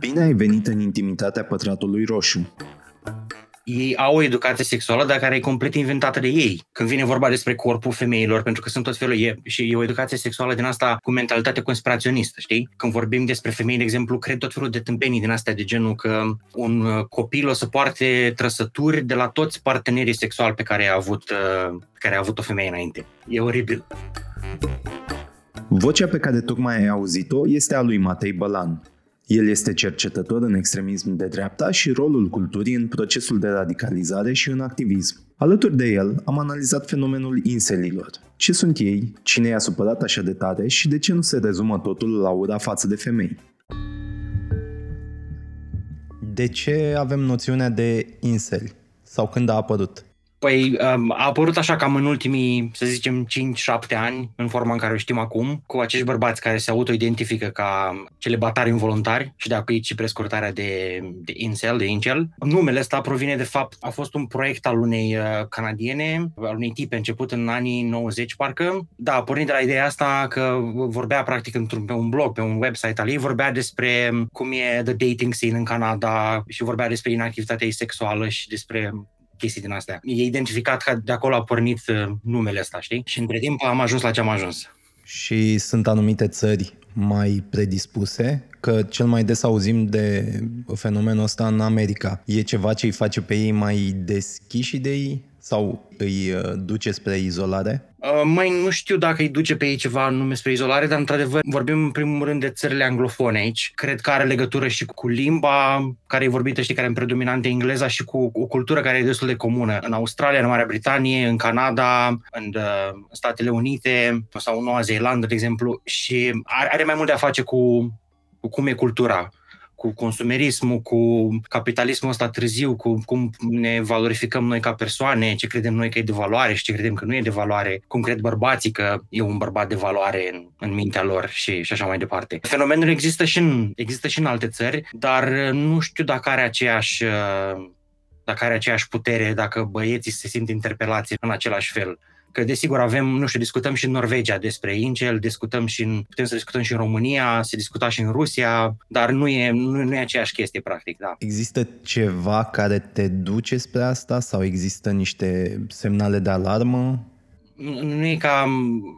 Bine ai venit în intimitatea pătratului roșu. Ei au o educație sexuală, dar care e complet inventată de ei. Când vine vorba despre corpul femeilor, pentru că sunt tot felul, e, și e o educație sexuală din asta cu mentalitate conspiraționistă, știi? Când vorbim despre femei, de exemplu, cred tot felul de tâmpenii din astea de genul că un uh, copil o să poarte trăsături de la toți partenerii sexuali pe care a avut, uh, care a avut o femeie înainte. E oribil. Vocea pe care tocmai ai auzit-o este a lui Matei Bălan. El este cercetător în extremism de dreapta și rolul culturii în procesul de radicalizare și în activism. Alături de el, am analizat fenomenul inselilor. Ce sunt ei, cine i-a supărat așa de tare și de ce nu se rezumă totul la ura față de femei. De ce avem noțiunea de insel? Sau când a apărut? Păi um, a apărut așa cam în ultimii, să zicem, 5-7 ani, în forma în care o știm acum, cu acești bărbați care se auto-identifică ca celibatari involuntari și de acolo și prescurtarea de, de incel, de incel. Numele ăsta provine de fapt, a fost un proiect al unei uh, canadiene, al unei tipe început în anii 90 parcă. Da, pornind de la ideea asta că vorbea practic într-un, pe un blog, pe un website al ei, vorbea despre cum e the dating scene în Canada și vorbea despre inactivitatea ei sexuală și despre chestii din astea. E identificat că de acolo a pornit uh, numele ăsta, știi? Și între timp am ajuns la ce am ajuns. Și sunt anumite țări mai predispuse, că cel mai des auzim de fenomenul ăsta în America. E ceva ce îi face pe ei mai deschiși de ei sau îi uh, duce spre izolare? Uh, mai nu știu dacă îi duce pe ei ceva nume spre izolare, dar într-adevăr vorbim în primul rând de țările anglofone aici. Cred că are legătură și cu limba care e vorbită, știi, care e predominantă engleza și cu o cultură care e destul de comună. În Australia, în Marea Britanie, în Canada, în uh, Statele Unite sau în Noua Zeelandă, de exemplu, și are, are mai mult de a face cu, cu cum e cultura cu consumerismul, cu capitalismul ăsta târziu, cu cum ne valorificăm noi ca persoane, ce credem noi că e de valoare și ce credem că nu e de valoare, cum cred bărbații că e un bărbat de valoare în, în mintea lor și, și așa mai departe. Fenomenul există și, în, există și în alte țări, dar nu știu dacă are aceeași dacă are aceeași putere, dacă băieții se simt interpelați în același fel. Că desigur avem, nu știu, discutăm și în Norvegia despre Incel, discutăm și în, putem să discutăm și în România, se discuta și în Rusia, dar nu e, nu, nu e aceeași chestie, practic, da. Există ceva care te duce spre asta sau există niște semnale de alarmă? Nu, nu e ca,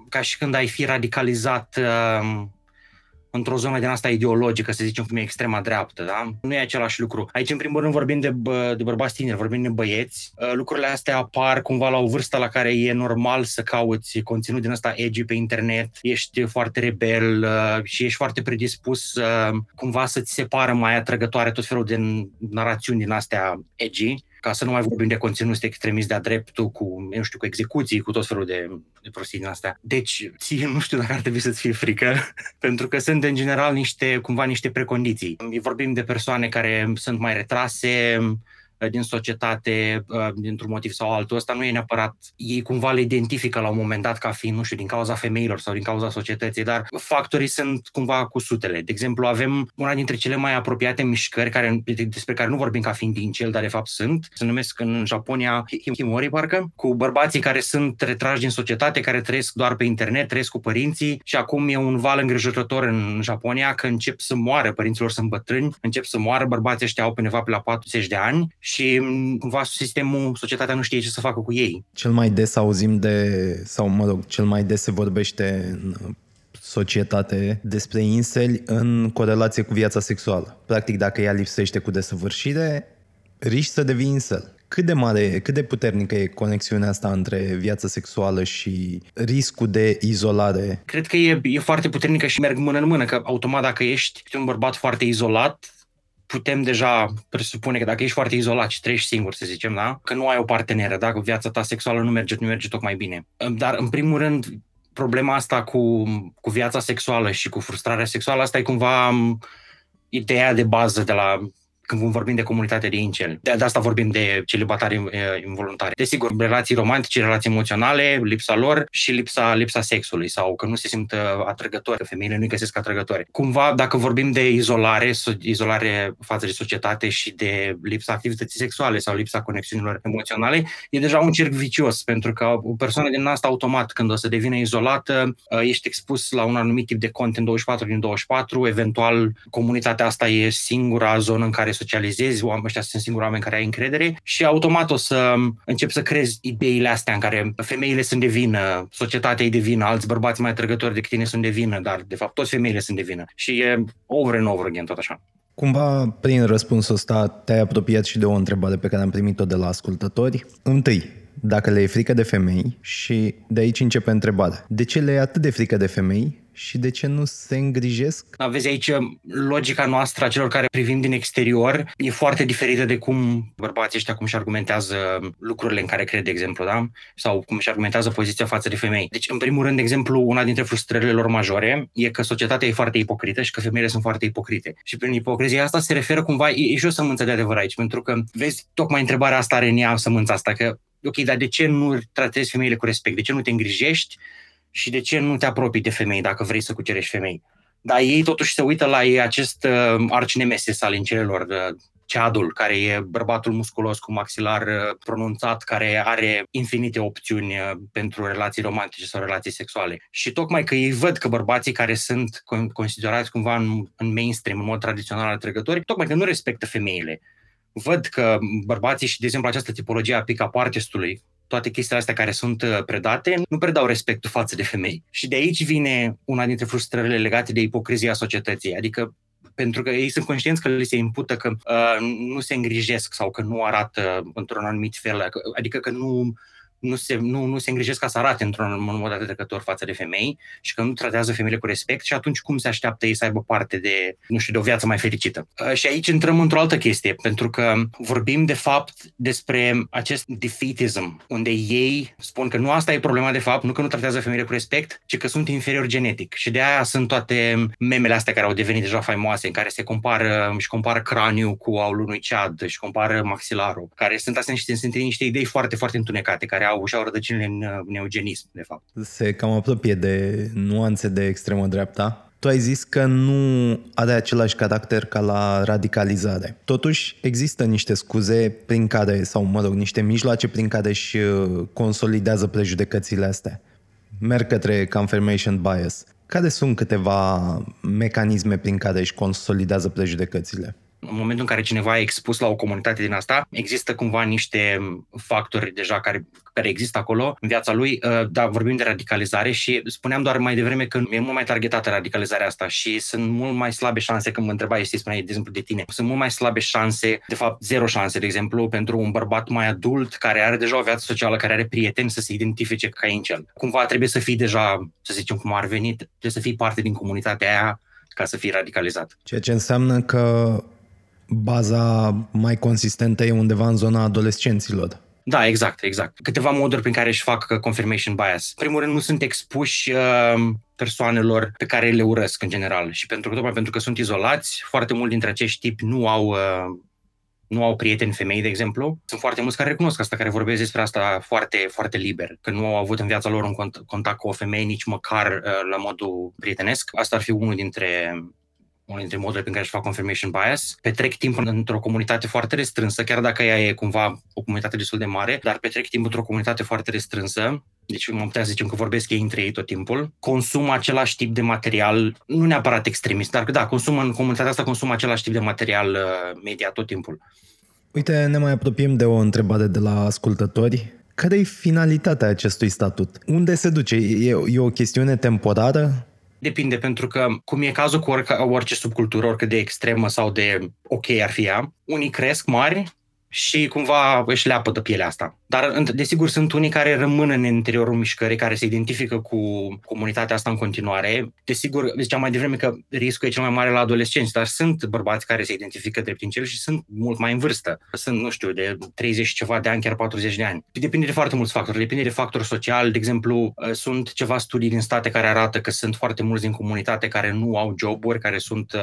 ca și când ai fi radicalizat uh, într-o zonă din asta ideologică, să zicem cum e extrema dreaptă, da? Nu e același lucru. Aici, în primul rând, vorbim de, bă, de bărbați tineri, vorbim de băieți. Uh, lucrurile astea apar cumva la o vârstă la care e normal să cauți conținut din ăsta edgy pe internet, ești foarte rebel uh, și ești foarte predispus uh, cumva să-ți separă mai atrăgătoare tot felul de narațiuni din astea edgy ca să nu mai vorbim de conținut extremist de-a dreptul, cu, nu știu, cu execuții, cu tot felul de, de prostii din astea. Deci, ție nu știu dacă ar trebui să-ți fie frică, pentru că sunt în general niște, cumva niște precondiții. Vorbim de persoane care sunt mai retrase, Uh, din societate, uh, dintr-un motiv sau altul. Ăsta nu e neapărat, ei cumva le identifică la un moment dat ca fiind, nu știu, din cauza femeilor sau din cauza societății, dar factorii sunt cumva cu sutele. De exemplu, avem una dintre cele mai apropiate mișcări care, despre care nu vorbim ca fiind din cel, dar de fapt sunt. Se numesc în Japonia himori, parcă, cu bărbații care sunt retrași din societate, care trăiesc doar pe internet, trăiesc cu părinții și acum e un val îngrijorător în Japonia că încep să moară, părinților sunt bătrâni, încep să moară, bărbații ăștia au pe undeva pe la 40 de ani și mm, cumva sistemul, societatea nu știe ce să facă cu ei. Cel mai des auzim de, sau mă rog, cel mai des se vorbește în societate despre inseli în corelație cu viața sexuală. Practic, dacă ea lipsește cu desăvârșire, riști să devii insel. Cât de mare, cât de puternică e conexiunea asta între viața sexuală și riscul de izolare? Cred că e, e foarte puternică și merg mână în mână, că automat dacă ești un bărbat foarte izolat, putem deja presupune că dacă ești foarte izolat și trăiești singur, să zicem, da? că nu ai o parteneră, dacă viața ta sexuală nu merge, nu merge tocmai bine. Dar, în primul rând, problema asta cu, cu viața sexuală și cu frustrarea sexuală, asta e cumva ideea de bază de la când vorbim de comunitate de incel. De, de asta vorbim de celibatari uh, involuntare. Desigur, relații romantice, relații emoționale, lipsa lor și lipsa, lipsa sexului sau că nu se simt uh, atrăgători, că femeile nu-i găsesc atrăgători. Cumva, dacă vorbim de izolare, izolare față de societate și de lipsa activității sexuale sau lipsa conexiunilor emoționale, e deja un cerc vicios, pentru că o persoană din asta automat, când o să devină izolată, uh, ești expus la un anumit tip de content 24 din 24, eventual comunitatea asta e singura zonă în care socializezi, oamenii ăștia sunt singuri oameni care ai încredere și automat o să începi să crezi ideile astea în care femeile sunt de vină, societatea e de vină, alți bărbați mai atrăgători decât tine sunt de vină, dar de fapt toți femeile sunt de vină. Și e over and over again tot așa. Cumva, prin răspunsul ăsta, te-ai apropiat și de o întrebare pe care am primit-o de la ascultători. Întâi, dacă le e frică de femei și de aici începe întrebarea. De ce le e atât de frică de femei și de ce nu se îngrijesc? Aveți aici logica noastră a celor care privim din exterior e foarte diferită de cum bărbații ăștia cum și argumentează lucrurile în care cred, de exemplu, da? Sau cum și argumentează poziția față de femei. Deci, în primul rând, de exemplu, una dintre frustrările lor majore e că societatea e foarte ipocrită și că femeile sunt foarte ipocrite. Și prin ipocrizia asta se referă cumva, e, e și o sămânță de adevăr aici, pentru că, vezi, tocmai întrebarea asta are în ea sămânța asta, că ok, dar de ce nu tratezi femeile cu respect? De ce nu te îngrijești și de ce nu te apropii de femei dacă vrei să cucerești femei? Dar ei totuși se uită la ei acest uh, arcinemesis al încelelor, uh, ceadul, care e bărbatul musculos cu maxilar uh, pronunțat, care are infinite opțiuni uh, pentru relații romantice sau relații sexuale. Și tocmai că ei văd că bărbații care sunt considerați cumva în, în mainstream, în mod tradițional al trecători, tocmai că nu respectă femeile văd că bărbații și, de exemplu, această tipologie a pick-up artistului, toate chestiile astea care sunt uh, predate, nu predau respectul față de femei. Și de aici vine una dintre frustrările legate de ipocrizia societății. Adică pentru că ei sunt conștienți că li se impută că uh, nu se îngrijesc sau că nu arată într-un anumit fel, adică că nu nu se, nu, nu se îngrijesc ca să arate într-un mod atrăgător față de femei și că nu tratează femeile cu respect și atunci cum se așteaptă ei să aibă parte de, nu știu, de o viață mai fericită. Uh, și aici intrăm într-o altă chestie, pentru că vorbim de fapt despre acest defeatism, unde ei spun că nu asta e problema de fapt, nu că nu tratează femeile cu respect, ci că sunt inferior genetic. Și de aia sunt toate memele astea care au devenit deja faimoase, în care se compară și compară craniul cu aul unui cead și compară maxilarul, care sunt astea niște, sunt niște idei foarte, foarte întunecate, care au și au rădăcinile în, în eugenism, de fapt. Se cam apropie de nuanțe de extremă dreapta. Tu ai zis că nu are același caracter ca la radicalizare. Totuși, există niște scuze prin care, sau mă rog, niște mijloace prin care își uh, consolidează prejudecățile astea. Merg către confirmation bias. Care sunt câteva mecanisme prin care își consolidează prejudecățile? În momentul în care cineva e expus la o comunitate din asta, există cumva niște factori deja care, care există acolo în viața lui. Uh, da, vorbim de radicalizare și spuneam doar mai devreme că e mult mai targetată radicalizarea asta și sunt mult mai slabe șanse, când mă întrebai, și spuneai, de exemplu, de tine, sunt mult mai slabe șanse, de fapt zero șanse, de exemplu, pentru un bărbat mai adult care are deja o viață socială, care are prieteni să se identifice ca incel. Cumva trebuie să fii deja, să zicem cum ar veni, trebuie să fii parte din comunitatea aia ca să fii radicalizat. Ceea ce înseamnă că baza mai consistentă e undeva în zona adolescenților. Da, exact, exact. Câteva moduri prin care își fac confirmation bias. Primul rând, nu sunt expuși uh, persoanelor pe care le urăsc în general și pentru că tocmai pentru că sunt izolați, foarte mulți dintre acești tipi nu au uh, nu au prieteni femei, de exemplu. Sunt foarte mulți care recunosc asta, care vorbesc despre asta foarte, foarte liber, că nu au avut în viața lor un contact cu o femeie nici măcar uh, la modul prietenesc. Asta ar fi unul dintre unul dintre modurile prin care își fac confirmation bias, petrec timp într-o comunitate foarte restrânsă, chiar dacă ea e cumva o comunitate destul de mare, dar petrec timp într-o comunitate foarte restrânsă, deci mă putea să zicem că vorbesc ei între ei tot timpul, consumă același tip de material, nu neapărat extremist, dar da, consumă în comunitatea asta consumă același tip de material uh, media tot timpul. Uite, ne mai apropiem de o întrebare de la ascultători. Care e finalitatea acestui statut? Unde se duce? E, e o chestiune temporară? Depinde, pentru că, cum e cazul cu orice, orice subcultură, oricât de extremă sau de ok ar fi ea, unii cresc mari și cumva își leapă de pielea asta. Dar, desigur, sunt unii care rămân în interiorul mișcării, care se identifică cu comunitatea asta în continuare. Desigur, ziceam mai devreme că riscul e cel mai mare la adolescenți, dar sunt bărbați care se identifică drept cel și sunt mult mai în vârstă. Sunt, nu știu, de 30 și ceva de ani, chiar 40 de ani. Depinde de foarte mulți factori. Depinde de factori social. De exemplu, sunt ceva studii din state care arată că sunt foarte mulți din comunitate care nu au joburi, care sunt uh,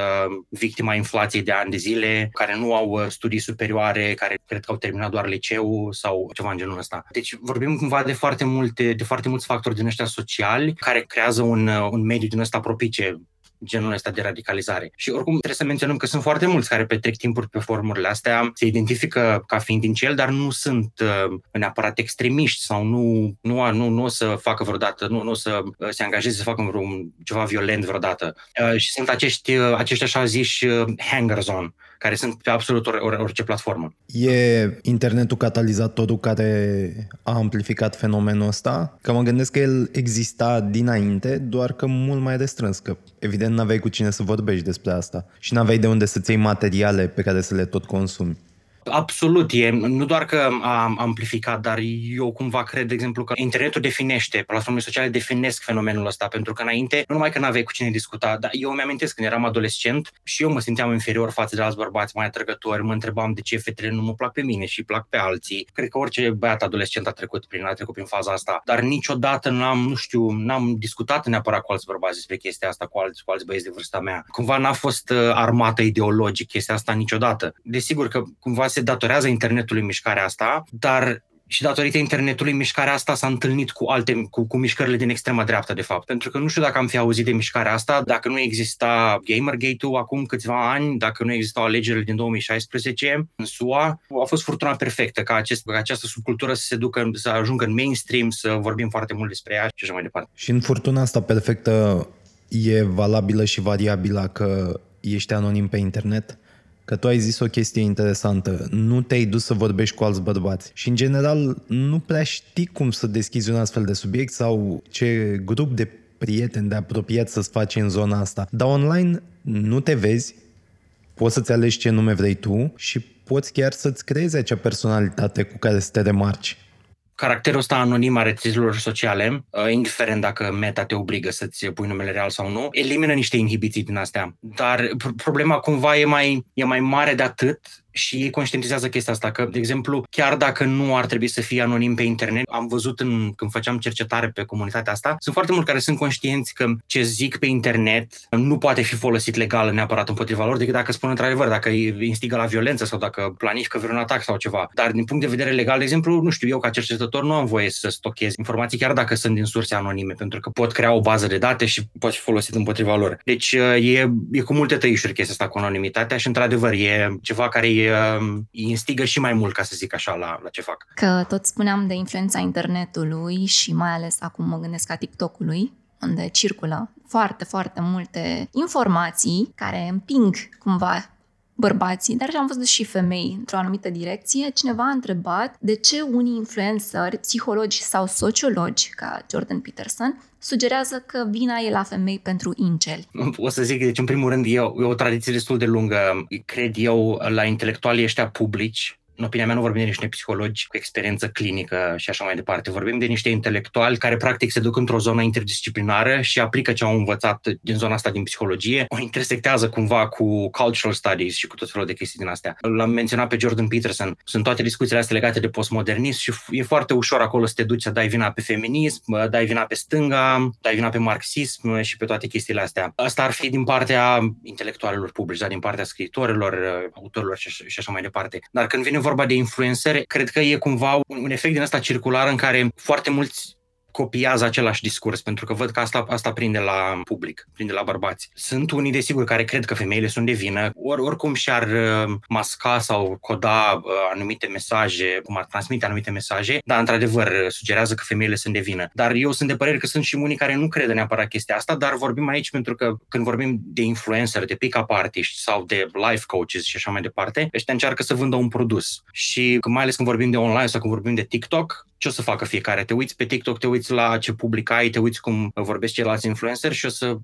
victima inflației de ani de zile, care nu au uh, studii superioare, care cred că au terminat doar liceu sau ceva în genul ăsta. Deci vorbim cumva de foarte multe, de foarte mulți factori din ăștia sociali care creează un, un mediu din ăsta propice genul ăsta de radicalizare. Și oricum trebuie să menționăm că sunt foarte mulți care petrec timpuri pe formurile astea, se identifică ca fiind din cel, dar nu sunt uh, neapărat extremiști sau nu, nu, nu, nu o să facă vreodată, nu, nu o să uh, se angajeze să facă vreun, ceva violent vreodată. Uh, și sunt acești, uh, acești așa ziși uh, hangers on, care sunt pe absolut or, or, orice platformă. E internetul catalizatorul care a amplificat fenomenul ăsta? Că mă gândesc că el exista dinainte, doar că mult mai restrâns, că evident n-aveai cu cine să vorbești despre asta și n-aveai de unde să-ți iei materiale pe care să le tot consumi. Absolut, e nu doar că a amplificat, dar eu cumva cred, de exemplu, că internetul definește, platformele sociale definesc fenomenul ăsta, pentru că înainte, nu numai că n-aveai cu cine discuta, dar eu mi-amintesc când eram adolescent și eu mă simțeam inferior față de alți bărbați mai atrăgători, mă întrebam de ce fetele nu mă plac pe mine și plac pe alții. Cred că orice băiat adolescent a trecut prin, a trecut prin faza asta, dar niciodată n-am, nu știu, n-am discutat neapărat cu alți bărbați despre chestia asta, cu alți, cu alți băieți de vârsta mea. Cumva n-a fost uh, armată ideologic chestia asta niciodată. Desigur că cumva se datorează internetului mișcarea asta, dar și datorită internetului, mișcarea asta s-a întâlnit cu alte, cu, cu mișcările din extrema dreaptă, de fapt. Pentru că nu știu dacă am fi auzit de mișcarea asta, dacă nu exista Gamergate-ul acum câțiva ani, dacă nu existau alegerile din 2016 în SUA, a fost furtuna perfectă ca, acest, ca această subcultură să se ducă, să ajungă în mainstream, să vorbim foarte mult despre ea și așa mai departe. Și în furtuna asta perfectă e valabilă și variabilă că ești anonim pe internet? Că tu ai zis o chestie interesantă. Nu te-ai dus să vorbești cu alți bărbați. Și, în general, nu prea știi cum să deschizi un astfel de subiect sau ce grup de prieteni de apropiat să-ți faci în zona asta. Dar online nu te vezi, poți să-ți alegi ce nume vrei tu și poți chiar să-ți creezi acea personalitate cu care să te remarci caracterul ăsta anonim a rețelelor sociale, uh, indiferent dacă meta te obligă să-ți pui numele real sau nu, elimină niște inhibiții din astea. Dar problema cumva e mai, e mai mare de atât și ei conștientizează chestia asta, că, de exemplu, chiar dacă nu ar trebui să fie anonim pe internet, am văzut în, când făceam cercetare pe comunitatea asta, sunt foarte mulți care sunt conștienți că ce zic pe internet nu poate fi folosit legal neapărat împotriva lor, decât dacă spun într-adevăr, dacă îi instigă la violență sau dacă planifică vreun atac sau ceva. Dar din punct de vedere legal, de exemplu, nu știu, eu ca cercetător nu am voie să stochez informații, chiar dacă sunt din surse anonime, pentru că pot crea o bază de date și pot fi folosit împotriva lor. Deci e, e cu multe tăișuri chestia asta cu anonimitatea și, într-adevăr, e ceva care e îi instigă și mai mult, ca să zic așa, la, la ce fac. Că tot spuneam de influența internetului și mai ales acum mă gândesc a TikTok-ului, unde circulă foarte, foarte multe informații care împing cumva bărbații, dar am văzut și femei într-o anumită direcție. Cineva a întrebat de ce unii influenceri, psihologi sau sociologi, ca Jordan Peterson, sugerează că vina e la femei pentru inceli. O să zic, deci în primul rând e o, e o tradiție destul de lungă, cred eu, la intelectualii ăștia publici, în opinia mea nu vorbim de niște psihologi cu experiență clinică și așa mai departe. Vorbim de niște intelectuali care practic se duc într-o zonă interdisciplinară și aplică ce au învățat din zona asta din psihologie, o intersectează cumva cu cultural studies și cu tot felul de chestii din astea. L-am menționat pe Jordan Peterson. Sunt toate discuțiile astea legate de postmodernism și e foarte ușor acolo să te duci să dai vina pe feminism, dai vina pe stânga, dai vina pe marxism și pe toate chestiile astea. Asta ar fi din partea intelectualilor publici, dar din partea scriitorilor, autorilor și așa mai departe. Dar când vine vorba de influențări, cred că e cumva un efect din asta circular în care foarte mulți copiază același discurs, pentru că văd că asta, asta prinde la public, prinde la bărbați. Sunt unii, desigur, care cred că femeile sunt de vină, or, oricum și-ar uh, masca sau coda uh, anumite mesaje, cum ar transmite anumite mesaje, dar, într-adevăr, sugerează că femeile sunt de vină. Dar eu sunt de părere că sunt și unii care nu cred neapărat chestia asta, dar vorbim aici pentru că când vorbim de influencer, de pick-up artiști sau de life coaches și așa mai departe, ăștia încearcă să vândă un produs. Și mai ales când vorbim de online sau când vorbim de TikTok, ce o să facă fiecare? Te uiți pe TikTok, te uiți la ce publicai, te uiți cum vorbesc ceilalți influenceri și o să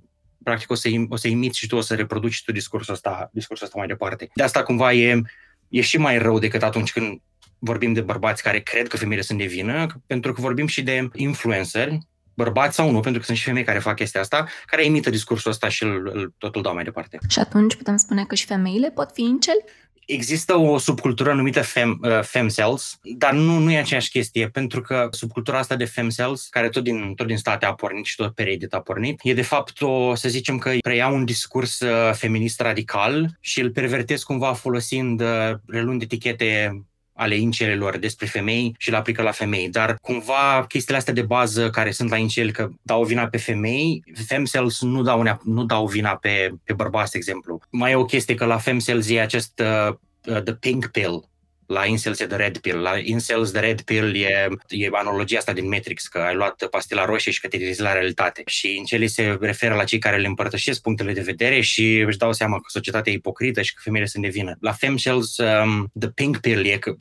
practic o să, o să imiți și tu, o să reproduci tu discursul ăsta, discursul ăsta mai departe. De asta cumva e e și mai rău decât atunci când vorbim de bărbați care cred că femeile sunt de vină, pentru că vorbim și de influenceri, bărbați sau nu, pentru că sunt și femei care fac chestia asta, care imită discursul ăsta și îl, îl, tot îl dau mai departe. Și atunci putem spune că și femeile pot fi incel? Există o subcultură numită fem, uh, femcells, dar nu, nu e aceeași chestie, pentru că subcultura asta de femcells, care tot din, tot din state a pornit și tot pe Reddit a pornit, e de fapt o, să zicem că preia un discurs uh, feminist radical și îl pervertez cumva folosind, uh, relund etichete ale incelelor despre femei și le aplică la femei. Dar cumva chestiile astea de bază care sunt la incel că dau vina pe femei, femcells nu dau, nu dau vina pe, pe bărbați, de exemplu. Mai e o chestie că la femcells e acest uh, uh, the pink pill, la incels e the red pill. La incels the red pill e, e analogia asta din Matrix, că ai luat pastila roșie și că te la realitate. Și incelii se referă la cei care le împărtășesc punctele de vedere și își dau seama că societatea e ipocrită și că femeile sunt de vină. La femcells, um, the pink pill e că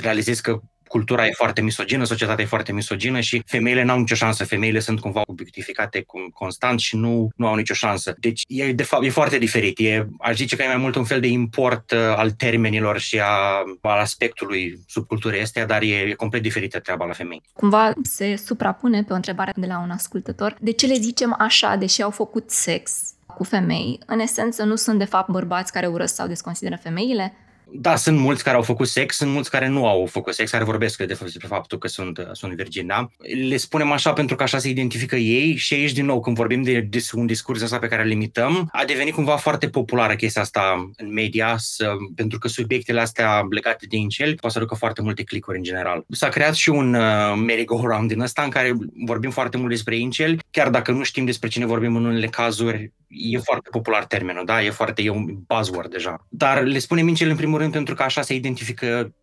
realizezi că cultura e foarte misogină, societatea e foarte misogină și femeile n-au nicio șansă. Femeile sunt cumva obiectificate constant și nu, nu au nicio șansă. Deci e, de fapt, e foarte diferit. E, aș zice că e mai mult un fel de import uh, al termenilor și a, al aspectului subculturii astea, dar e, e complet diferită treaba la femei. Cumva se suprapune pe o întrebare de la un ascultător. De ce le zicem așa, deși au făcut sex cu femei? În esență, nu sunt de fapt bărbați care urăsc sau desconsideră femeile? Da, sunt mulți care au făcut sex, sunt mulți care nu au făcut sex, care vorbesc de despre faptul că sunt, sunt virgini, da? Le spunem așa pentru că așa se identifică ei și aici, din nou, când vorbim de un discurs ăsta pe care îl limităm, a devenit cumva foarte populară chestia asta în media, să, pentru că subiectele astea legate de incel poate să aducă foarte multe clicuri în general. S-a creat și un uh, merry-go-round din ăsta în care vorbim foarte mult despre incel, chiar dacă nu știm despre cine vorbim în unele cazuri, e foarte popular termenul, da? E foarte, e un buzzword deja. Dar le spunem incel în primul rând pentru că așa se identifică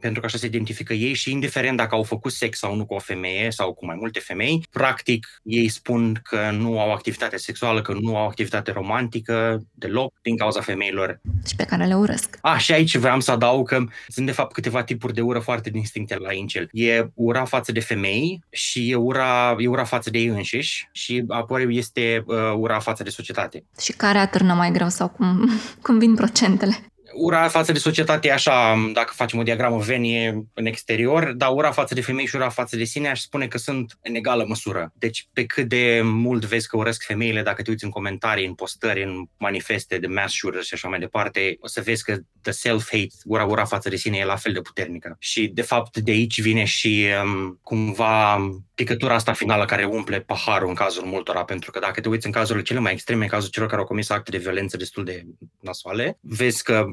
pentru că așa se identifică ei și indiferent dacă au făcut sex sau nu cu o femeie sau cu mai multe femei, practic ei spun că nu au activitate sexuală, că nu au activitate romantică deloc din cauza femeilor. Și pe care le urăsc. Ah, și aici vreau să adaug că sunt de fapt câteva tipuri de ură foarte distincte la incel. E ura față de femei și e ura, e ura față de ei înșiși și apoi este uh, ura față de societate. Și care atârnă mai greu sau cum, cum vin procentele? Ura față de societate e așa, dacă facem o diagramă venie în exterior, dar ura față de femei și ura față de sine aș spune că sunt în egală măsură. Deci pe cât de mult vezi că urăsc femeile, dacă te uiți în comentarii, în postări, în manifeste de mass shooters și așa mai departe, o să vezi că the self-hate, ura, ura față de sine e la fel de puternică. Și de fapt de aici vine și um, cumva picătura asta finală care umple paharul în cazul multora, pentru că dacă te uiți în cazurile cele mai extreme, în cazul celor care au comis acte de violență destul de nasoale, vezi că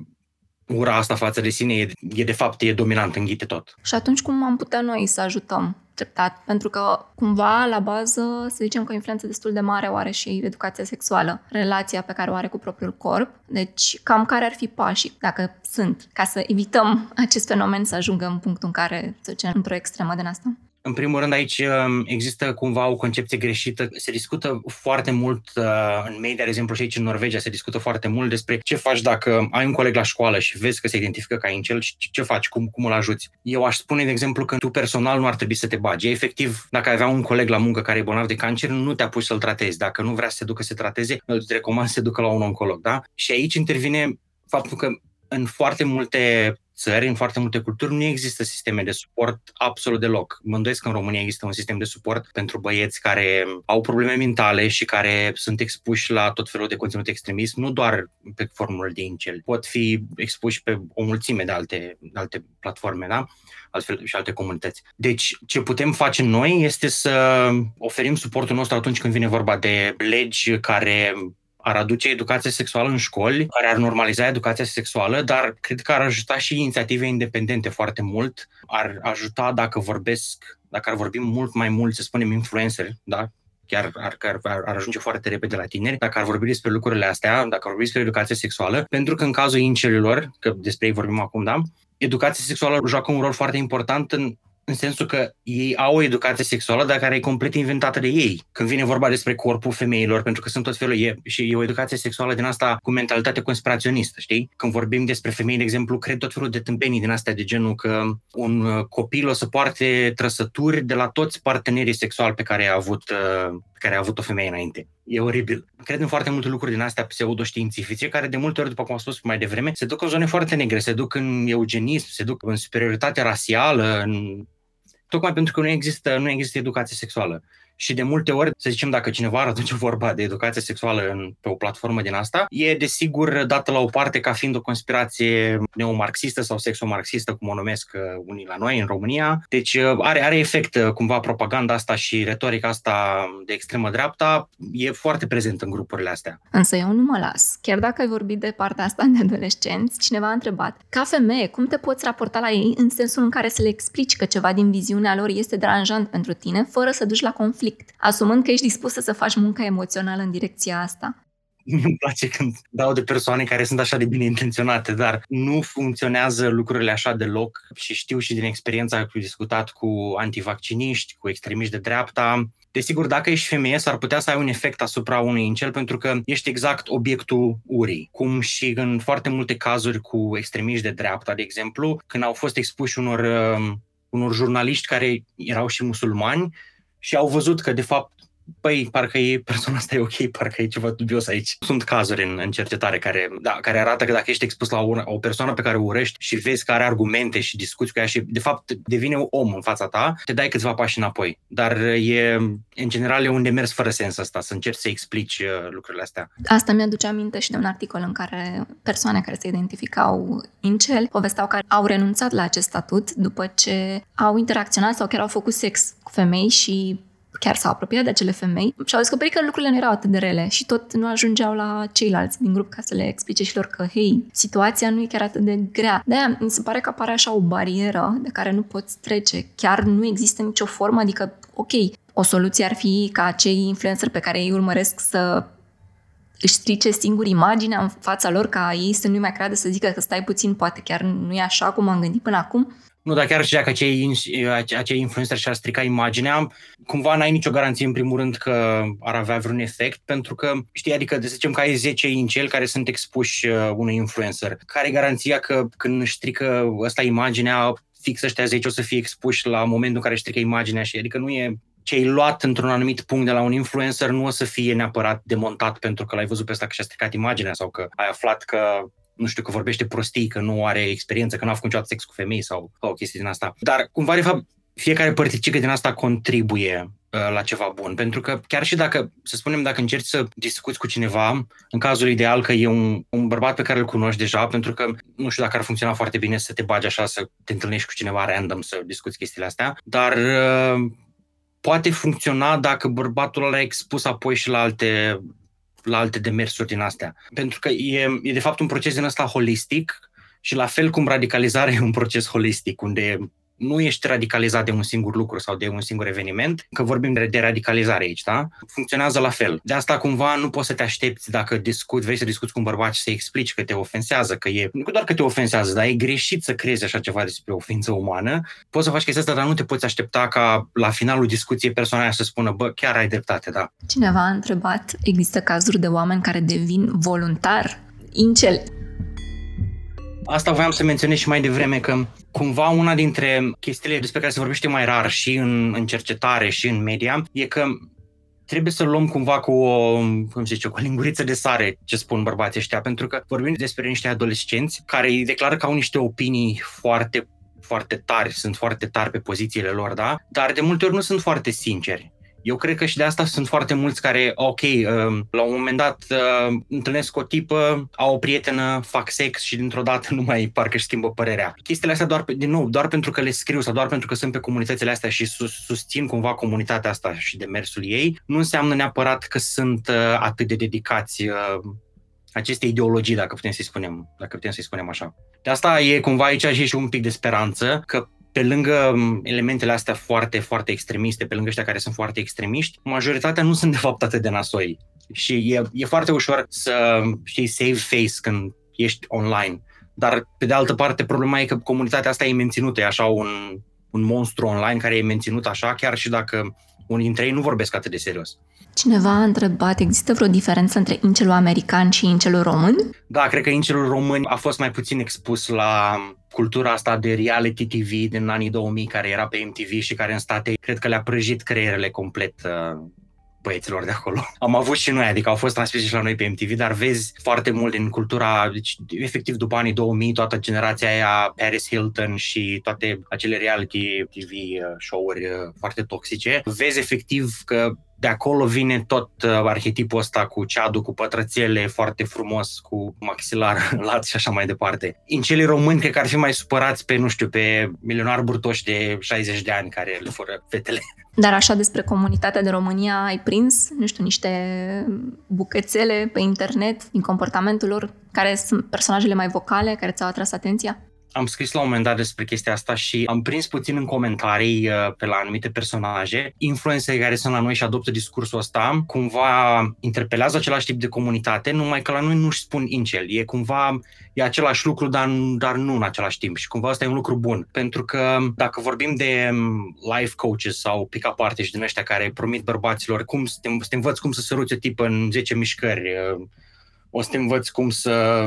ura asta față de sine e, e de fapt e dominant, înghite tot. Și atunci cum am putea noi să ajutăm treptat? Pentru că cumva la bază să zicem că o influență destul de mare o are și educația sexuală, relația pe care o are cu propriul corp. Deci cam care ar fi pașii, dacă sunt, ca să evităm acest fenomen să ajungă în punctul în care, să zicem, într-o extremă din asta? În primul rând, aici um, există cumva o concepție greșită. Se discută foarte mult uh, în media, de exemplu, și aici în Norvegia, se discută foarte mult despre ce faci dacă ai un coleg la școală și vezi că se identifică ca incel și ce faci, cum, cum îl ajuți. Eu aș spune, de exemplu, că tu personal nu ar trebui să te bagi. Efectiv, dacă ai avea un coleg la muncă care e bolnav de cancer, nu te apuci să-l tratezi. Dacă nu vrea să se ducă să se trateze, îl recomand să se ducă la un oncolog. Da? Și aici intervine faptul că în foarte multe țări, în foarte multe culturi, nu există sisteme de suport absolut deloc. Mă îndoiesc că în România există un sistem de suport pentru băieți care au probleme mentale și care sunt expuși la tot felul de conținut extremist, nu doar pe formule de incel. Pot fi expuși pe o mulțime de alte, de alte platforme, da? altfel și alte comunități. Deci, ce putem face noi este să oferim suportul nostru atunci când vine vorba de legi care ar aduce educație sexuală în școli, care ar normaliza educația sexuală, dar cred că ar ajuta și inițiative independente foarte mult. Ar ajuta dacă vorbesc, dacă ar vorbi mult mai mult, să spunem, influencer, da? chiar ar, ar, ar ajunge foarte repede la tineri, dacă ar vorbi despre lucrurile astea, dacă ar vorbi despre educație sexuală, pentru că în cazul incelilor, că despre ei vorbim acum, da, educația sexuală joacă un rol foarte important în în sensul că ei au o educație sexuală, dar care e complet inventată de ei. Când vine vorba despre corpul femeilor, pentru că sunt tot felul, e, și e o educație sexuală din asta cu mentalitate conspiraționistă, știi? Când vorbim despre femei, de exemplu, cred tot felul de tâmpenii din astea de genul că un copil o să poarte trăsături de la toți partenerii sexuali pe care a avut uh, care a avut o femeie înainte. E oribil. Cred în foarte multe lucruri din astea pseudoștiințifice, care de multe ori, după cum am spus mai devreme, se duc în zone foarte negre, se duc în eugenism, se duc în superioritate rasială, în... tocmai pentru că nu există, nu există educație sexuală. Și de multe ori, să zicem, dacă cineva ar aduce vorba de educație sexuală în, pe o platformă din asta, e desigur dată la o parte ca fiind o conspirație neomarxistă sau sexomarxistă, cum o numesc uh, unii la noi în România. Deci uh, are, are efect uh, cumva propaganda asta și retorica asta de extremă dreapta e foarte prezent în grupurile astea. Însă eu nu mă las. Chiar dacă ai vorbit de partea asta de adolescenți, cineva a întrebat, ca femeie, cum te poți raporta la ei în sensul în care să le explici că ceva din viziunea lor este deranjant pentru tine, fără să duci la conflict? Conflict, asumând că ești dispusă să faci munca emoțională în direcția asta. Mi-mi place când dau de persoane care sunt așa de bine intenționate, dar nu funcționează lucrurile așa deloc și știu și din experiența cu discutat cu antivacciniști, cu extremiști de dreapta. Desigur, dacă ești femeie, s-ar putea să ai un efect asupra unui incel pentru că ești exact obiectul urii. Cum și în foarte multe cazuri cu extremiști de dreapta, de exemplu, când au fost expuși unor, uh, unor jurnaliști care erau și musulmani, și au văzut că, de fapt, păi, parcă e persoana asta e ok, parcă e ceva dubios aici. Sunt cazuri în, în cercetare care, da, care arată că dacă ești expus la o, o persoană pe care o urești și vezi că are argumente și discuți cu ea și, de fapt, devine un om în fața ta, te dai câțiva pași înapoi. Dar e, în general, e un demers fără sens asta, să încerci să explici uh, lucrurile astea. Asta mi-aduce aminte și de un articol în care persoane care se identificau incel povesteau că au renunțat la acest statut după ce au interacționat sau chiar au făcut sex cu femei și chiar s-au apropiat de acele femei și au descoperit că lucrurile nu erau atât de rele și tot nu ajungeau la ceilalți din grup ca să le explice și lor că, hei, situația nu e chiar atât de grea. De-aia mi se pare că apare așa o barieră de care nu poți trece. Chiar nu există nicio formă, adică, ok, o soluție ar fi ca acei influencer pe care îi urmăresc să își strice singur imaginea în fața lor ca ei să nu mai creadă să zică că stai puțin, poate chiar nu e așa cum am gândit până acum. Nu, dar chiar și dacă acei, acei influencer și-ar strica imaginea, cumva n-ai nicio garanție în primul rând că ar avea vreun efect, pentru că, știi, adică să zicem că ai 10 incel care sunt expuși uh, unui influencer. Care e garanția că când își strică ăsta imaginea, fix ăștia 10 o să fie expuși la momentul în care își strică imaginea și adică nu e ce ai luat într-un anumit punct de la un influencer nu o să fie neapărat demontat pentru că l-ai văzut pe ăsta că și-a stricat imaginea sau că ai aflat că nu știu, că vorbește prostii, că nu are experiență, că nu a făcut niciodată sex cu femei sau, sau o chestie din asta. Dar, cumva, de fapt, fiecare părticică din asta contribuie uh, la ceva bun. Pentru că chiar și dacă, să spunem, dacă încerci să discuți cu cineva, în cazul ideal că e un, un bărbat pe care îl cunoști deja, pentru că nu știu dacă ar funcționa foarte bine să te bagi așa, să te întâlnești cu cineva random, să discuți chestiile astea, dar uh, poate funcționa dacă bărbatul ăla a expus apoi și la alte la alte demersuri din astea. Pentru că e, e de fapt un proces din ăsta holistic și la fel cum radicalizarea e un proces holistic, unde nu ești radicalizat de un singur lucru sau de un singur eveniment, că vorbim de, de radicalizare aici, da? Funcționează la fel. De asta cumva nu poți să te aștepți dacă discuți, vrei să discuți cu un bărbat și să explici că te ofensează, că e, nu doar că te ofensează, dar e greșit să crezi așa ceva despre o ființă umană. Poți să faci chestia asta, dar nu te poți aștepta ca la finalul discuției persoana să spună, bă, chiar ai dreptate, da. Cineva a întrebat, există cazuri de oameni care devin voluntar incel Asta voiam să menționez și mai devreme că cumva una dintre chestiile despre care se vorbește mai rar și în, în cercetare și în media e că trebuie să luăm cumva cu o, cum zice, cu o linguriță de sare ce spun bărbații ăștia, pentru că vorbim despre niște adolescenți care îi declară că au niște opinii foarte foarte tari, sunt foarte tari pe pozițiile lor, da? Dar de multe ori nu sunt foarte sinceri. Eu cred că și de asta sunt foarte mulți care, ok, um, la un moment dat uh, întâlnesc o tipă, au o prietenă, fac sex și dintr-o dată nu mai parcă își schimbă părerea. Chestiile astea doar, din nou, doar pentru că le scriu sau doar pentru că sunt pe comunitățile astea și sus, susțin cumva comunitatea asta și demersul ei, nu înseamnă neapărat că sunt uh, atât de dedicați uh, aceste ideologii, dacă putem să-i spunem, dacă putem să-i spunem așa. De asta e cumva aici și un pic de speranță că pe lângă elementele astea foarte, foarte extremiste, pe lângă ăștia care sunt foarte extremiști, majoritatea nu sunt de fapt atât de nasoi. Și e, e foarte ușor să, știi, save face când ești online. Dar, pe de altă parte, problema e că comunitatea asta e menținută, e așa un, un monstru online care e menținut așa, chiar și dacă unii dintre ei nu vorbesc atât de serios. Cineva a întrebat, există vreo diferență între incelul american și incelul român? Da, cred că incelul român a fost mai puțin expus la cultura asta de reality TV din anii 2000 care era pe MTV și care în state cred că le-a prăjit creierele complet uh, băieților de acolo. Am avut și noi, adică au fost transmise și la noi pe MTV, dar vezi foarte mult din cultura, deci efectiv după anii 2000, toată generația aia, Paris Hilton și toate acele reality TV uh, show-uri uh, foarte toxice, vezi efectiv că de acolo vine tot uh, arhetipul ăsta cu ceadu, cu pătrățele, foarte frumos, cu maxilar lat și așa mai departe. Incelii români cred că ar fi mai supărați pe, nu știu, pe milionari burtoși de 60 de ani care le fură fetele. Dar așa despre comunitatea de România ai prins, nu știu, niște bucățele pe internet din comportamentul lor, care sunt personajele mai vocale, care ți-au atras atenția? Am scris la un moment dat despre chestia asta și am prins puțin în comentarii uh, pe la anumite personaje, influențe care sunt la noi și adoptă discursul ăsta, cumva interpelează același tip de comunitate, numai că la noi nu-și spun incel. E cumva, e același lucru, dar, dar nu în același timp și cumva asta e un lucru bun. Pentru că dacă vorbim de um, life coaches sau pick-up artiști din ăștia care promit bărbaților cum să te, să te învăț cum să săruți o tipă în 10 mișcări, uh, o să te învăț cum să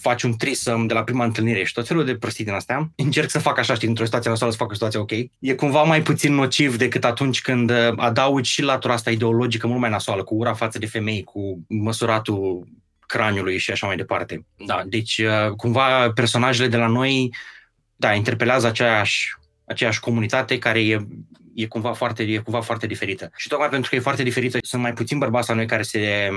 faci un trisăm de la prima întâlnire și tot felul de prostii din astea. Încerc să fac așa, știi, într-o situație nasoală să fac o situație ok. E cumva mai puțin nociv decât atunci când uh, adaugi și latura asta ideologică mult mai nasoală, cu ura față de femei, cu măsuratul craniului și așa mai departe. Da, deci uh, cumva personajele de la noi, da, interpelează aceeași, aceeași comunitate care e e cumva foarte, e cumva foarte diferită. Și tocmai pentru că e foarte diferită, sunt mai puțin bărbați la noi care se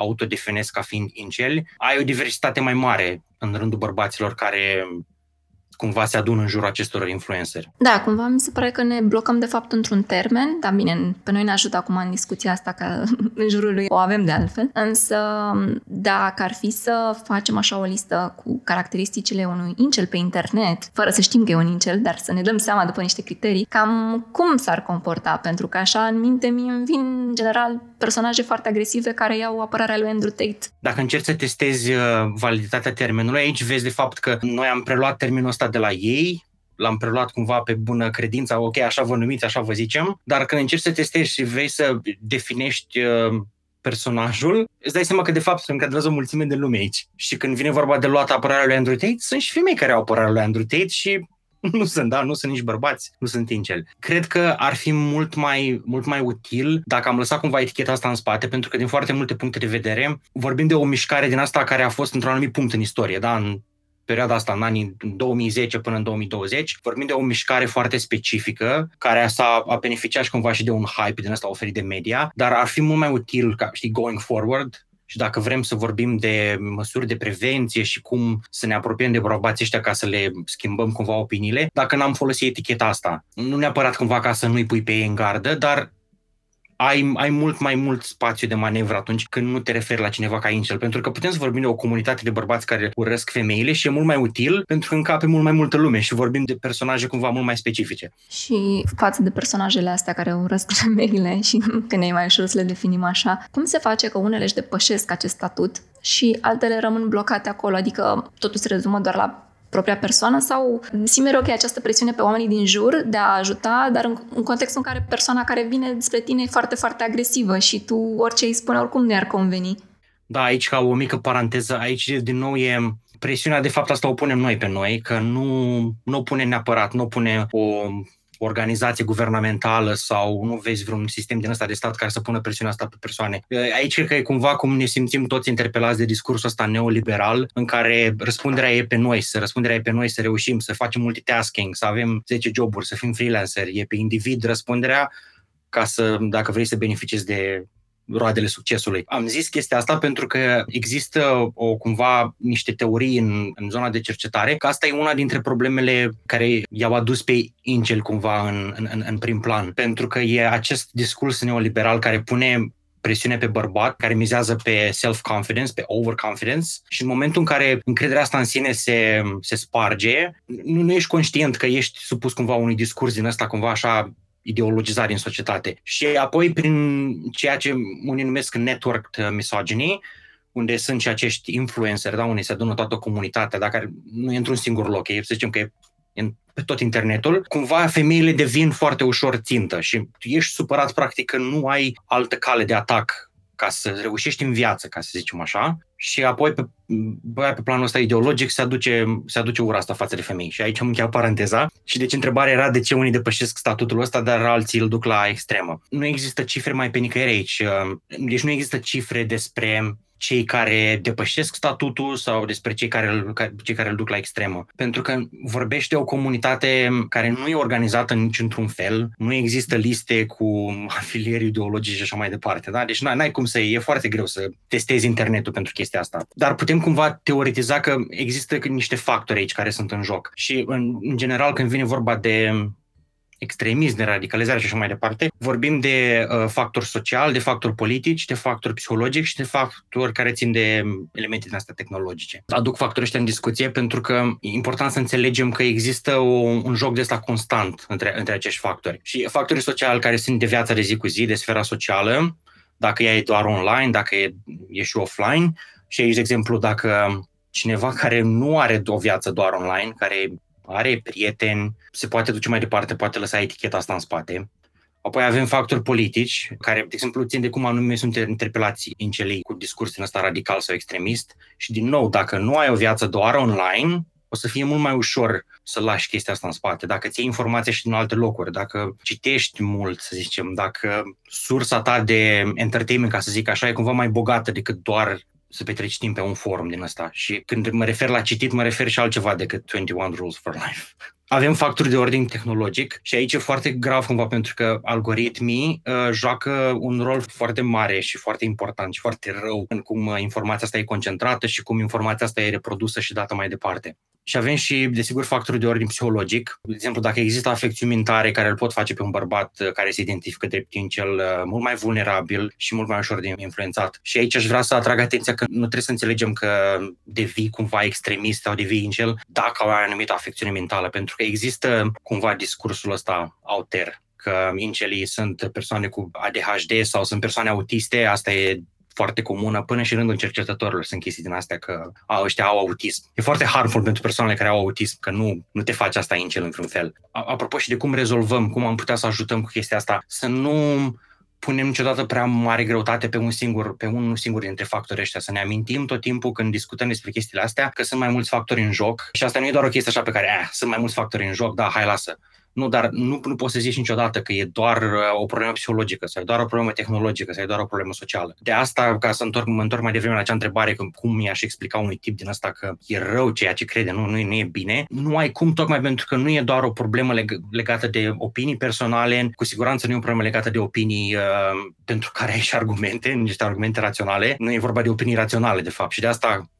autodefinesc ca fiind inceli, ai o diversitate mai mare în rândul bărbaților care cumva se adună în jurul acestor influenceri. Da, cumva mi se pare că ne blocăm de fapt într-un termen, dar bine, pe noi ne ajută acum în discuția asta că în jurul lui. O avem de altfel, însă dacă ar fi să facem așa o listă cu caracteristicile unui incel pe internet, fără să știm că e un incel, dar să ne dăm seama după niște criterii, cam cum s-ar comporta, pentru că așa în minte mi îmi vin în general personaje foarte agresive care iau apărarea lui Andrew Tate. Dacă încerci să testezi uh, validitatea termenului, aici vezi de fapt că noi am preluat termenul ăsta de la ei, l-am preluat cumva pe bună credință, ok, așa vă numiți, așa vă zicem, dar când încerci să testezi și vrei să definești uh, personajul, îți dai seama că de fapt se încadrează o mulțime de lume aici. Și când vine vorba de luat apărarea lui Andrew Tate, sunt și femei care au apărarea lui Andrew Tate și nu sunt, da, nu sunt nici bărbați, nu sunt incel. Cred că ar fi mult mai, mult mai util dacă am lăsat cumva eticheta asta în spate, pentru că din foarte multe puncte de vedere vorbim de o mișcare din asta care a fost într-un anumit punct în istorie, da, în perioada asta, în anii 2010 până în 2020, vorbim de o mișcare foarte specifică, care s-a a beneficiat și cumva și de un hype din ăsta oferit de media, dar ar fi mult mai util, ca, știi, going forward, și dacă vrem să vorbim de măsuri de prevenție și cum să ne apropiem de bărbații ăștia ca să le schimbăm cumva opiniile, dacă n-am folosit eticheta asta. Nu neapărat cumva ca să nu-i pui pe ei în gardă, dar ai, ai mult mai mult spațiu de manevră atunci când nu te referi la cineva ca incel, pentru că putem să vorbim de o comunitate de bărbați care urăsc femeile și e mult mai util pentru că încape mult mai multă lume și vorbim de personaje cumva mult mai specifice. Și față de personajele astea care urăsc femeile și când e mai ușor să le definim așa, cum se face că unele își depășesc acest statut și altele rămân blocate acolo, adică totul se rezumă doar la propria persoană sau simți ok această presiune pe oamenii din jur de a ajuta, dar în, în contextul în care persoana care vine spre tine e foarte, foarte agresivă și tu orice îi spune oricum nu i-ar conveni. Da, aici ca o mică paranteză, aici din nou e presiunea, de fapt asta o punem noi pe noi, că nu, nu o pune neapărat, nu o pune o organizație guvernamentală sau nu vezi vreun sistem din ăsta de stat care să pună presiunea asta pe persoane. Aici cred că e cumva cum ne simțim toți interpelați de discursul ăsta neoliberal, în care răspunderea e pe noi, să răspunderea e pe noi să reușim să facem multitasking, să avem 10 joburi, să fim freelanceri, e pe individ răspunderea ca să, dacă vrei să beneficiezi de roadele succesului. Am zis chestia asta pentru că există o cumva niște teorii în, în zona de cercetare că asta e una dintre problemele care i-au adus pe Incel cumva în, în, în prim plan. Pentru că e acest discurs neoliberal care pune presiune pe bărbat, care mizează pe self-confidence, pe overconfidence și în momentul în care încrederea asta în sine se, se sparge, nu, nu ești conștient că ești supus cumva unui discurs din ăsta cumva așa ideologizare în societate. Și apoi prin ceea ce unii numesc networked misogyny, unde sunt și acești influencer, da, unde se adună toată comunitatea, dacă nu e într-un singur loc, e, să zicem că e pe tot internetul, cumva femeile devin foarte ușor țintă și ești supărat practic că nu ai altă cale de atac ca să reușești în viață, ca să zicem așa, și apoi pe, bă, pe planul ăsta ideologic se aduce, se aduce ura asta față de femei. Și aici am încheiat paranteza. Și deci întrebarea era de ce unii depășesc statutul ăsta, dar alții îl duc la extremă. Nu există cifre mai pe nicăieri aici. Deci nu există cifre despre cei care depășesc statutul sau despre cei care, îl, cei care îl duc la extremă. Pentru că vorbește o comunitate care nu e organizată nici într-un fel, nu există liste cu afilieri ideologici și așa mai departe. Da? Deci n-ai cum să e foarte greu să testezi internetul pentru chestia asta. Dar putem cumva teoretiza că există niște factori aici care sunt în joc. Și în, în general când vine vorba de extremism, de radicalizare și așa mai departe, vorbim de uh, factori social, de factori politici, de factori psihologici și de factori care țin de elemente din astea tehnologice. Aduc factorii ăștia în discuție pentru că e important să înțelegem că există o, un joc de ăsta constant între, între acești factori. Și factorii sociali care sunt de viața de zi cu zi, de sfera socială, dacă ea e doar online, dacă e, e și offline, și aici, de exemplu, dacă cineva care nu are o viață doar online, care are prieteni, se poate duce mai departe, poate lăsa eticheta asta în spate. Apoi avem factori politici, care, de exemplu, țin de cum anume sunt interpelații în celei cu discurs din ăsta radical sau extremist. Și, din nou, dacă nu ai o viață doar online, o să fie mult mai ușor să lași chestia asta în spate. Dacă ți iei informația și din alte locuri, dacă citești mult, să zicem, dacă sursa ta de entertainment, ca să zic așa, e cumva mai bogată decât doar să petreci timp pe un forum din ăsta. Și când mă refer la citit, mă refer și altceva decât 21 Rules for Life. Avem factori de ordin tehnologic și aici e foarte grav cumva pentru că algoritmii uh, joacă un rol foarte mare și foarte important și foarte rău în cum uh, informația asta e concentrată și cum informația asta e reprodusă și dată mai departe. Și avem și, desigur, factori de ordin psihologic. De exemplu, dacă există afecțiuni mentare care îl pot face pe un bărbat uh, care se identifică drept cel uh, mult mai vulnerabil și mult mai ușor de influențat. Și aici aș vrea să atrag atenția că nu trebuie să înțelegem că devii cumva extremist sau devii incel dacă au anumită afecțiune mentală, pentru că există cumva discursul ăsta auter că incelii sunt persoane cu ADHD sau sunt persoane autiste, asta e foarte comună, până și rândul cercetătorilor sunt chestii din astea că a, ăștia au autism. E foarte harmful pentru persoanele care au autism, că nu, nu te faci asta incel într-un fel. Apropo și de cum rezolvăm, cum am putea să ajutăm cu chestia asta, să nu punem niciodată prea mare greutate pe un singur, pe unul singur dintre factorii ăștia. Să ne amintim tot timpul când discutăm despre chestiile astea că sunt mai mulți factori în joc și asta nu e doar o chestie așa pe care, eh, sunt mai mulți factori în joc, da, hai lasă. Nu, dar nu, nu poți să zici niciodată că e doar uh, o problemă psihologică sau e doar o problemă tehnologică sau e doar o problemă socială. De asta, ca să întorc, mă întorc mai devreme la acea întrebare, că cum i-aș explica unui tip din asta că e rău ceea ce crede, nu, nu, e, nu e bine, nu ai cum, tocmai pentru că nu e doar o problemă leg- legată de opinii personale, cu siguranță nu e o problemă legată de opinii uh, pentru care ai și argumente, niște argumente raționale, nu e vorba de opinii raționale, de fapt. Și de asta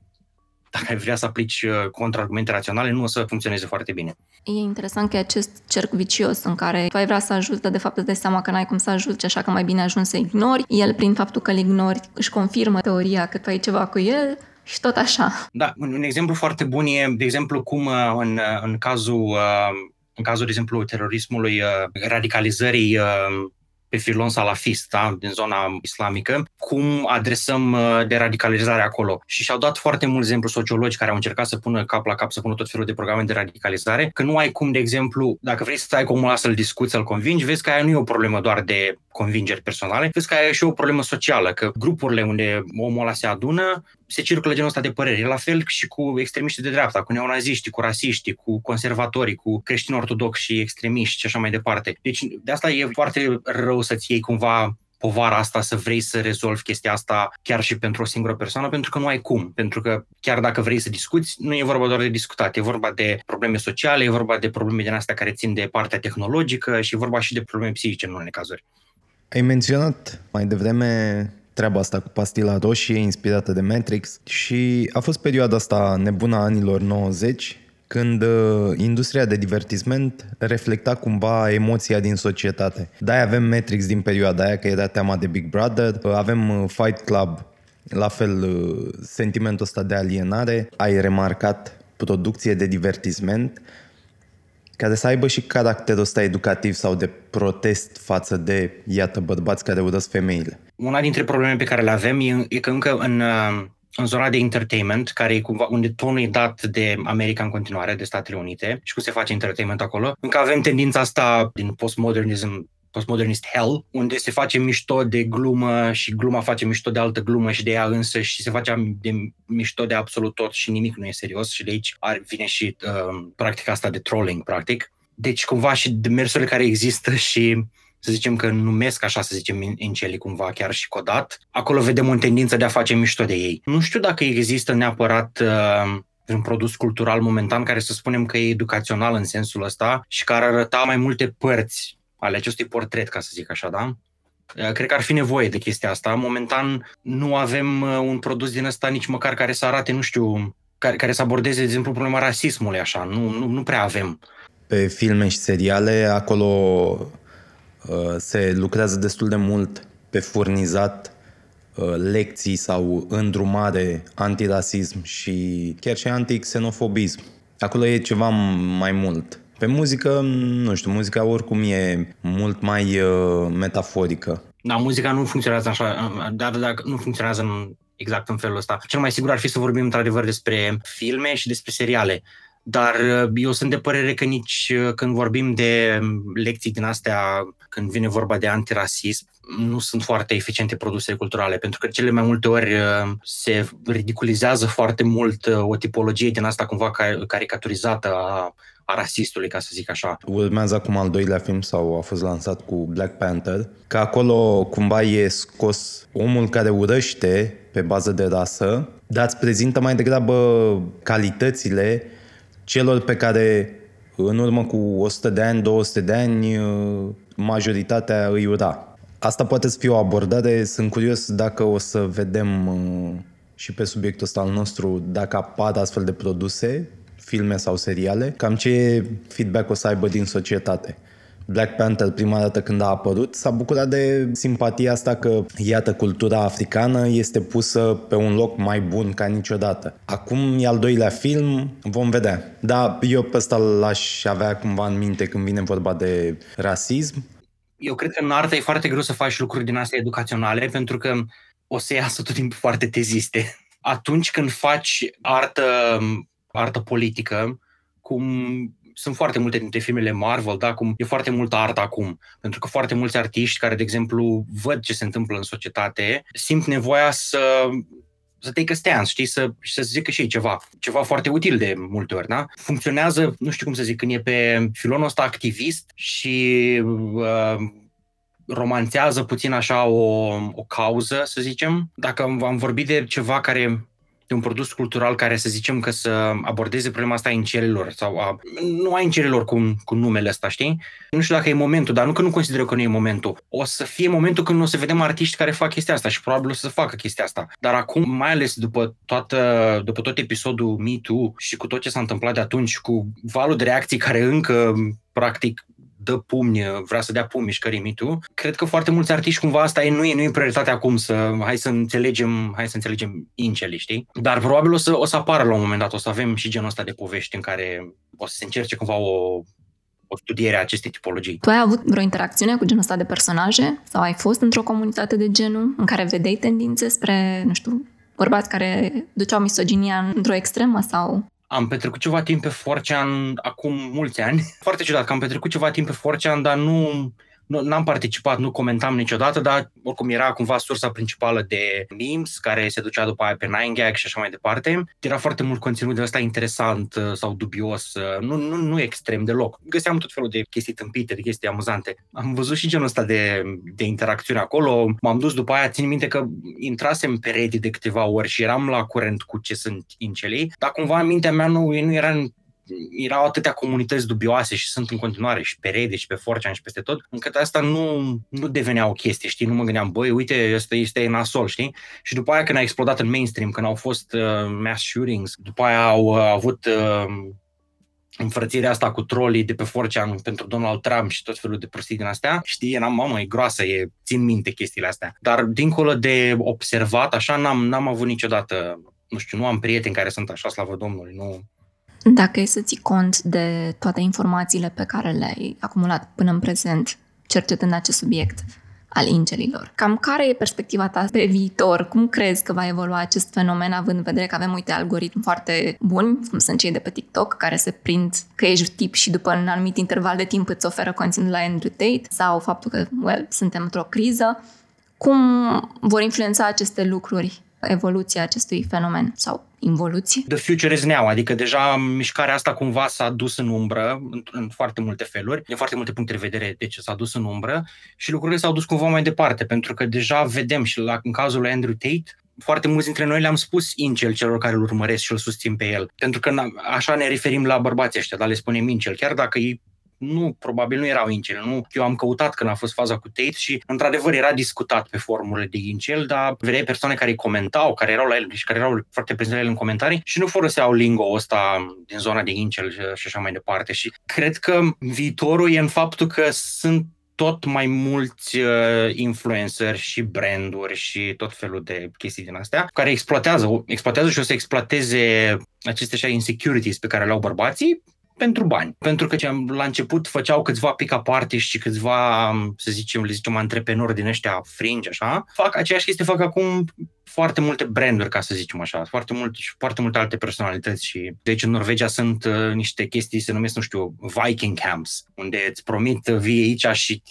dacă ai vrea să aplici uh, contraargumente raționale, nu o să funcționeze foarte bine. E interesant că e acest cerc vicios în care tu ai vrea să ajuți, dar de fapt îți dai seama că n-ai cum să ajuți, așa că mai bine ajungi să ignori. El, prin faptul că îl ignori, își confirmă teoria că tu ai ceva cu el și tot așa. Da, un, un exemplu foarte bun e, de exemplu, cum uh, în, uh, în cazul în cazul, de exemplu, terorismului, radicalizării pe filon salafist, da, din zona islamică, cum adresăm uh, de radicalizare acolo. Și și-au dat foarte mulți exemplu sociologi care au încercat să pună cap la cap, să pună tot felul de programe de radicalizare, că nu ai cum, de exemplu, dacă vrei să stai cu omul ăla să-l discuți, să-l convingi, vezi că aia nu e o problemă doar de convingeri personale, vezi că aia e și o problemă socială, că grupurile unde omul ăla se adună, se circulă genul ăsta de păreri. La fel și cu extremiștii de dreapta, cu neonaziștii, cu rasiștii, cu conservatorii, cu creștini ortodoxi și extremiști și așa mai departe. Deci de asta e foarte rău să-ți iei cumva povara asta să vrei să rezolvi chestia asta chiar și pentru o singură persoană, pentru că nu ai cum. Pentru că chiar dacă vrei să discuți, nu e vorba doar de discutat, e vorba de probleme sociale, e vorba de probleme din astea care țin de partea tehnologică și e vorba și de probleme psihice în unele cazuri. Ai menționat mai devreme treaba asta cu pastila roșie inspirată de Matrix și a fost perioada asta nebună a anilor 90 când uh, industria de divertisment reflecta cumva emoția din societate. Da, avem Matrix din perioada aia, că era teama de Big Brother, uh, avem uh, Fight Club, la fel uh, sentimentul ăsta de alienare, ai remarcat producție de divertisment, care să aibă și caracterul ăsta educativ sau de protest față de, iată, bărbați care urăsc femeile. Una dintre problemele pe care le avem e, e că încă în, uh, în zona de entertainment, care e cumva, unde tonul e dat de America în continuare, de Statele Unite, și cum se face entertainment acolo, încă avem tendința asta din postmodernism postmodernist hell, unde se face mișto de glumă și gluma face mișto de altă glumă și de ea însă și se face de mișto de absolut tot și nimic nu e serios și de aici ar, vine și uh, practica asta de trolling, practic. Deci cumva și demersurile care există și să zicem că numesc așa, să zicem, inceli cumva, chiar și codat, acolo vedem o tendință de a face mișto de ei. Nu știu dacă există neapărat uh, un produs cultural momentan care să spunem că e educațional în sensul ăsta și care arăta mai multe părți ale acestui portret, ca să zic așa, da? Uh, cred că ar fi nevoie de chestia asta. Momentan nu avem uh, un produs din ăsta nici măcar care să arate, nu știu, care, care să abordeze, de exemplu, problema rasismului, așa. Nu, nu, nu prea avem. Pe filme și seriale, acolo uh, se lucrează destul de mult pe furnizat uh, lecții sau îndrumare antirasism și chiar și antixenofobism. Acolo e ceva mai mult. Pe muzică, nu știu, muzica oricum e mult mai uh, metaforică. Da, muzica nu funcționează așa, dar dacă nu funcționează în, exact în felul ăsta. Cel mai sigur ar fi să vorbim într-adevăr despre filme și despre seriale. Dar uh, eu sunt de părere că nici uh, când vorbim de lecții din astea, când vine vorba de antirasism, nu sunt foarte eficiente produse culturale, pentru că cele mai multe ori uh, se ridiculizează foarte mult o tipologie din asta cumva caricaturizată a a rasistului, ca să zic așa. Urmează acum al doilea film sau a fost lansat cu Black Panther, că acolo cumva e scos omul care urăște pe bază de rasă, dar îți prezintă mai degrabă calitățile celor pe care în urmă cu 100 de ani, 200 de ani, majoritatea îi ura. Asta poate să fie o abordare, sunt curios dacă o să vedem uh, și pe subiectul ăsta al nostru, dacă apar astfel de produse, filme sau seriale, cam ce feedback o să aibă din societate. Black Panther prima dată când a apărut, s-a bucurat de simpatia asta că, iată, cultura africană este pusă pe un loc mai bun ca niciodată. Acum e al doilea film, vom vedea. Da, eu pe ăsta l-aș avea cumva în minte când vine vorba de rasism. Eu cred că în artă e foarte greu să faci lucruri din astea educaționale, pentru că o să iasă tot timpul foarte teziste. Atunci când faci artă, artă politică, cum sunt foarte multe dintre filmele Marvel, da, cum e foarte multă artă acum, pentru că foarte mulți artiști care, de exemplu, văd ce se întâmplă în societate, simt nevoia să să take a stance, știi, să, să zică și ei ceva, ceva foarte util de multe ori, da? Funcționează, nu știu cum să zic, când e pe filonul ăsta activist și uh, romanțează puțin așa o, o cauză, să zicem. Dacă am vorbit de ceva care de un produs cultural care să zicem că să abordeze problema asta a incelilor sau a, nu a incelilor cu, cu numele ăsta, știi? Nu știu dacă e momentul, dar nu că nu consider că nu e momentul. O să fie momentul când o să vedem artiști care fac chestia asta și probabil o să facă chestia asta. Dar acum, mai ales după, toată, după tot episodul Me Too și cu tot ce s-a întâmplat de atunci, cu valul de reacții care încă practic dă pumni, vrea să dea pumni mișcării mitu. Cred că foarte mulți artiști cumva asta e, nu e, nu e prioritatea acum să hai să înțelegem, hai să înțelegem inceli, știi? Dar probabil o să, o să apară la un moment dat, o să avem și genul ăsta de povești în care o să se încerce cumva o, o studiere a acestei tipologii. Tu ai avut vreo interacțiune cu genul ăsta de personaje? Sau ai fost într-o comunitate de genul în care vedeai tendințe spre, nu știu, bărbați care duceau misoginia într-o extremă sau am petrecut ceva timp pe Forcean acum mulți ani. Foarte ciudat că am petrecut ceva timp pe Forcean, dar nu nu, n-am participat, nu comentam niciodată, dar oricum era cumva sursa principală de memes care se ducea după aia pe 9gag și așa mai departe. Era foarte mult conținut de ăsta interesant uh, sau dubios, uh, nu, nu, nu extrem deloc. Găseam tot felul de chestii tâmpite, de chestii amuzante. Am văzut și genul ăsta de, de interacțiune acolo. M-am dus după aia, țin minte că intrasem pe Reddit de câteva ori și eram la curent cu ce sunt incelii, dar cumva în mintea mea nu, nu era erau atâtea comunități dubioase și sunt în continuare și pe Reddit și pe 4 și peste tot, încât asta nu, nu devenea o chestie, știi? Nu mă gândeam, băi, uite, ăsta este nasol, știi? Și după aia când a explodat în mainstream, când au fost uh, mass shootings, după aia au uh, avut uh, înfrățirea asta cu trolii de pe 4 pentru Donald Trump și tot felul de prostii din astea, știi, eram, mamă, e groasă, e, țin minte chestiile astea. Dar dincolo de observat, așa, n-am, n-am avut niciodată, nu știu, nu am prieteni care sunt așa, slavă Domnului, nu, dacă e să ții cont de toate informațiile pe care le-ai acumulat până în prezent, cercetând acest subiect, al ingelilor. Cam care e perspectiva ta pe viitor? Cum crezi că va evolua acest fenomen, având în vedere că avem, uite, algoritmi foarte buni, cum sunt cei de pe TikTok, care se prind că ești tip și după un anumit interval de timp îți oferă conținut la Andrew Tate, sau faptul că, well, suntem într-o criză. Cum vor influența aceste lucruri evoluția acestui fenomen sau involuție? The future is now, adică deja mișcarea asta cumva s-a dus în umbră în, în foarte multe feluri, din foarte multe puncte de vedere, deci s-a dus în umbră și lucrurile s-au dus cumva mai departe, pentru că deja vedem și la, în cazul lui Andrew Tate, foarte mulți dintre noi le-am spus incel celor care îl urmăresc și îl susțin pe el. Pentru că așa ne referim la bărbații ăștia, dar le spunem incel, chiar dacă ei nu, probabil nu erau incel. Nu. Eu am căutat când a fost faza cu Tate și, într-adevăr, era discutat pe formurile de incel, dar vedeai persoane care îi comentau, care erau la el și care erau foarte prezenți la el în comentarii și nu foloseau lingo ăsta din zona de incel și așa mai departe. Și cred că viitorul e în faptul că sunt tot mai mulți uh, influenceri și branduri și tot felul de chestii din astea care exploatează, exploatează și o să exploateze aceste așa insecurities pe care le au bărbații pentru bani. Pentru că la început făceau câțiva pick-up artiști și câțiva, să zicem, le zicem, antreprenori din ăștia fringe, așa. Fac aceeași chestie, fac acum foarte multe branduri, ca să zicem așa, foarte, mult, și foarte multe alte personalități și deci în Norvegia sunt uh, niște chestii, se numesc, nu știu, Viking camps, unde îți promit uh, vii aici și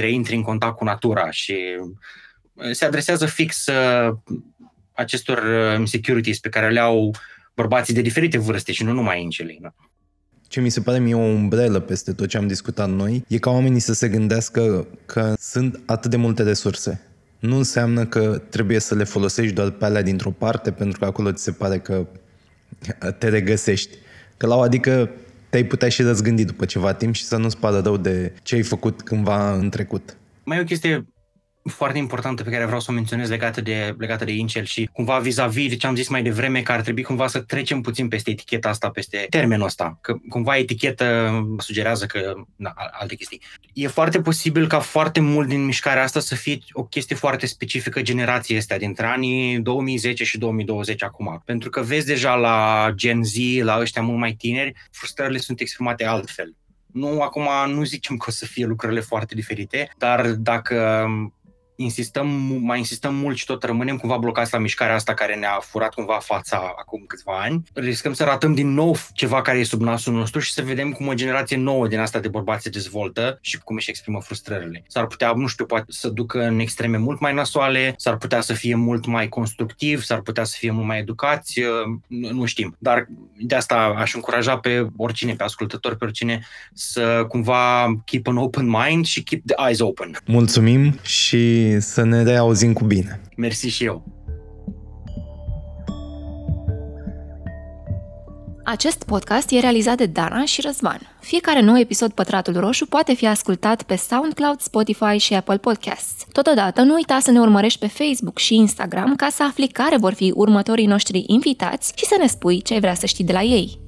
reintri în contact cu natura și uh, se adresează fix uh, acestor uh, insecurities pe care le au bărbații de diferite vârste și nu numai încelii. Nu? Ce mi se pare mie o umbrelă peste tot ce am discutat noi e ca oamenii să se gândească că sunt atât de multe resurse. Nu înseamnă că trebuie să le folosești doar pe alea dintr-o parte pentru că acolo ți se pare că te regăsești. Că la o adică te-ai putea și răzgândi după ceva timp și să nu-ți pară rău de ce ai făcut cândva în trecut. Mai e o chestie foarte importantă pe care vreau să o menționez legată de, legată de Incel și cumva vis-a-vis de ce am zis mai devreme că ar trebui cumva să trecem puțin peste eticheta asta, peste termenul ăsta, că cumva etichetă sugerează că, na, alte chestii. E foarte posibil ca foarte mult din mișcarea asta să fie o chestie foarte specifică generației astea, dintre anii 2010 și 2020 acum. Pentru că vezi deja la Gen Z, la ăștia mult mai tineri, frustrările sunt exprimate altfel. Nu, acum nu zicem că o să fie lucrurile foarte diferite, dar dacă insistăm, mai insistăm mult și tot rămânem cumva blocați la mișcarea asta care ne-a furat cumva fața acum câțiva ani, riscăm să ratăm din nou ceva care e sub nasul nostru și să vedem cum o generație nouă din asta de bărbați se dezvoltă și cum își exprimă frustrările. S-ar putea, nu știu, poate să ducă în extreme mult mai nasoale, s-ar putea să fie mult mai constructiv, s-ar putea să fie mult mai educați, nu știm. Dar de asta aș încuraja pe oricine, pe ascultători, pe oricine să cumva keep an open mind și keep the eyes open. Mulțumim și să ne reauzim cu bine. Mersi și eu. Acest podcast e realizat de Dana și Răzvan. Fiecare nou episod Pătratul Roșu poate fi ascultat pe SoundCloud, Spotify și Apple Podcasts. Totodată, nu uita să ne urmărești pe Facebook și Instagram ca să afli care vor fi următorii noștri invitați și să ne spui ce ai vrea să știi de la ei.